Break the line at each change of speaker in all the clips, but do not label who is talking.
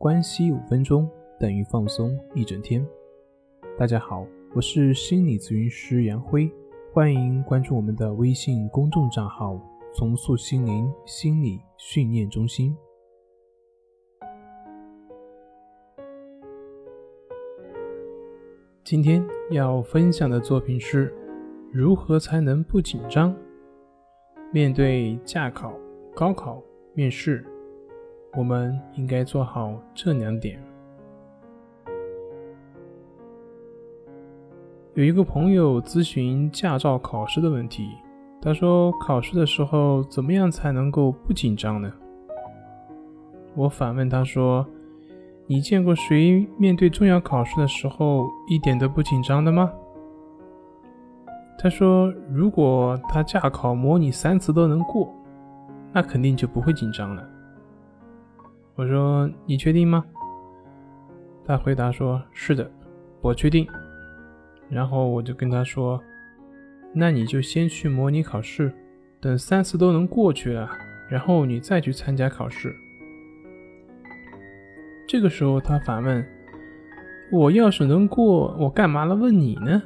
关系五分钟等于放松一整天。大家好，我是心理咨询师杨辉，欢迎关注我们的微信公众账号“重塑心灵心理训练中心”。今天要分享的作品是：如何才能不紧张？面对驾考、高考、面试。我们应该做好这两点。有一个朋友咨询驾照考试的问题，他说：“考试的时候怎么样才能够不紧张呢？”我反问他说：“你见过谁面对重要考试的时候一点都不紧张的吗？”他说：“如果他驾考模拟三次都能过，那肯定就不会紧张了。”我说：“你确定吗？”他回答说：“是的，我确定。”然后我就跟他说：“那你就先去模拟考试，等三次都能过去了，然后你再去参加考试。”这个时候他反问：“我要是能过，我干嘛来问你呢？”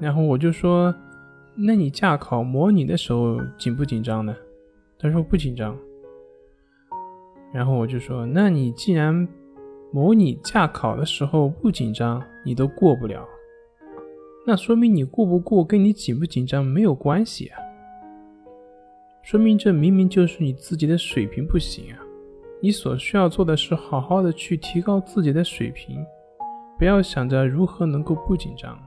然后我就说：“那你驾考模拟的时候紧不紧张呢？”他说：“不紧张。”然后我就说：“那你既然模拟驾考的时候不紧张，你都过不了，那说明你过不过跟你紧不紧张没有关系啊。说明这明明就是你自己的水平不行啊。你所需要做的是好好的去提高自己的水平，不要想着如何能够不紧张。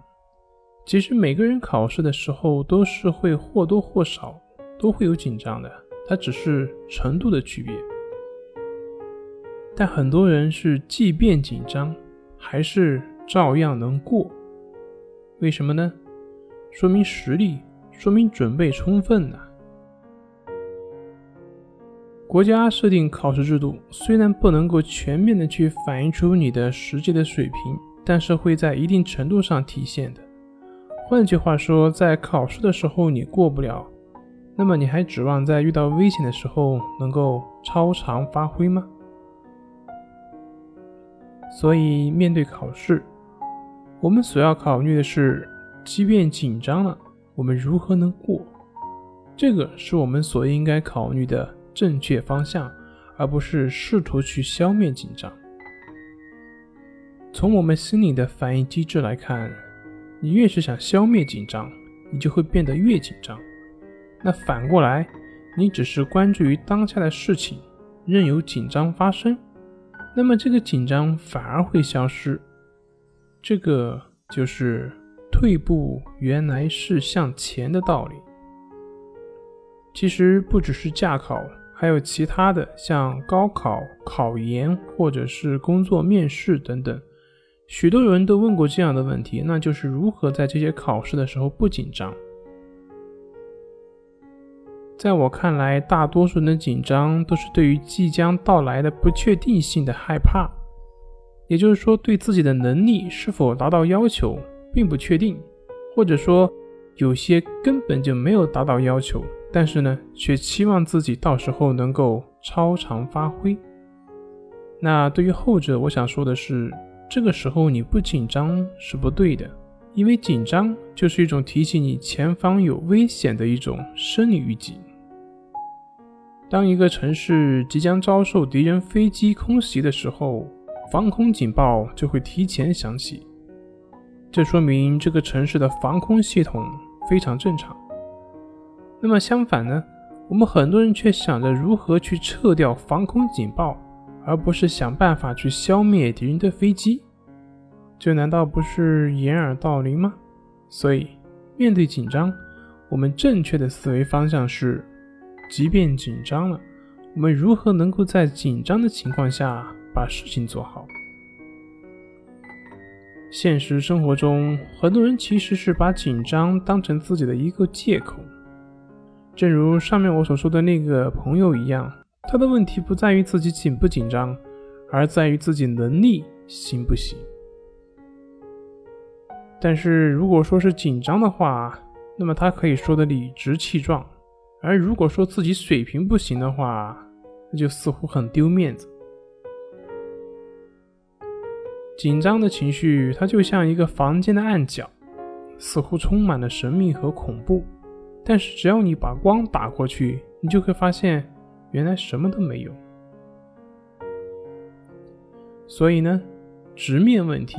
其实每个人考试的时候都是会或多或少都会有紧张的，它只是程度的区别。”但很多人是即便紧张，还是照样能过，为什么呢？说明实力，说明准备充分呢。国家设定考试制度，虽然不能够全面的去反映出你的实际的水平，但是会在一定程度上体现的。换句话说，在考试的时候你过不了，那么你还指望在遇到危险的时候能够超常发挥吗？所以，面对考试，我们所要考虑的是，即便紧张了，我们如何能过？这个是我们所应该考虑的正确方向，而不是试图去消灭紧张。从我们心理的反应机制来看，你越是想消灭紧张，你就会变得越紧张。那反过来，你只是关注于当下的事情，任由紧张发生。那么这个紧张反而会消失，这个就是退步原来是向前的道理。其实不只是驾考，还有其他的，像高考、考研或者是工作面试等等，许多人都问过这样的问题，那就是如何在这些考试的时候不紧张。在我看来，大多数人的紧张都是对于即将到来的不确定性的害怕，也就是说，对自己的能力是否达到要求并不确定，或者说有些根本就没有达到要求，但是呢，却期望自己到时候能够超常发挥。那对于后者，我想说的是，这个时候你不紧张是不对的，因为紧张就是一种提醒你前方有危险的一种生理预警。当一个城市即将遭受敌人飞机空袭的时候，防空警报就会提前响起。这说明这个城市的防空系统非常正常。那么相反呢？我们很多人却想着如何去撤掉防空警报，而不是想办法去消灭敌人的飞机。这难道不是掩耳盗铃吗？所以，面对紧张，我们正确的思维方向是。即便紧张了，我们如何能够在紧张的情况下把事情做好？现实生活中，很多人其实是把紧张当成自己的一个借口。正如上面我所说的那个朋友一样，他的问题不在于自己紧不紧张，而在于自己能力行不行。但是如果说是紧张的话，那么他可以说的理直气壮。而如果说自己水平不行的话，那就似乎很丢面子。紧张的情绪，它就像一个房间的暗角，似乎充满了神秘和恐怖。但是只要你把光打过去，你就会发现，原来什么都没有。所以呢，直面问题，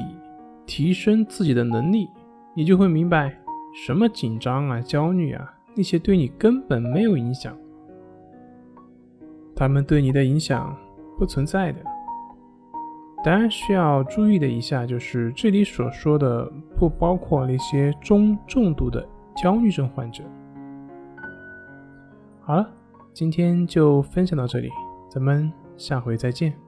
提升自己的能力，你就会明白，什么紧张啊、焦虑啊，那些对你根本没有影响，他们对你的影响不存在的。当然需要注意的一下，就是这里所说的不包括那些中重度的焦虑症患者。好了，今天就分享到这里，咱们下回再见。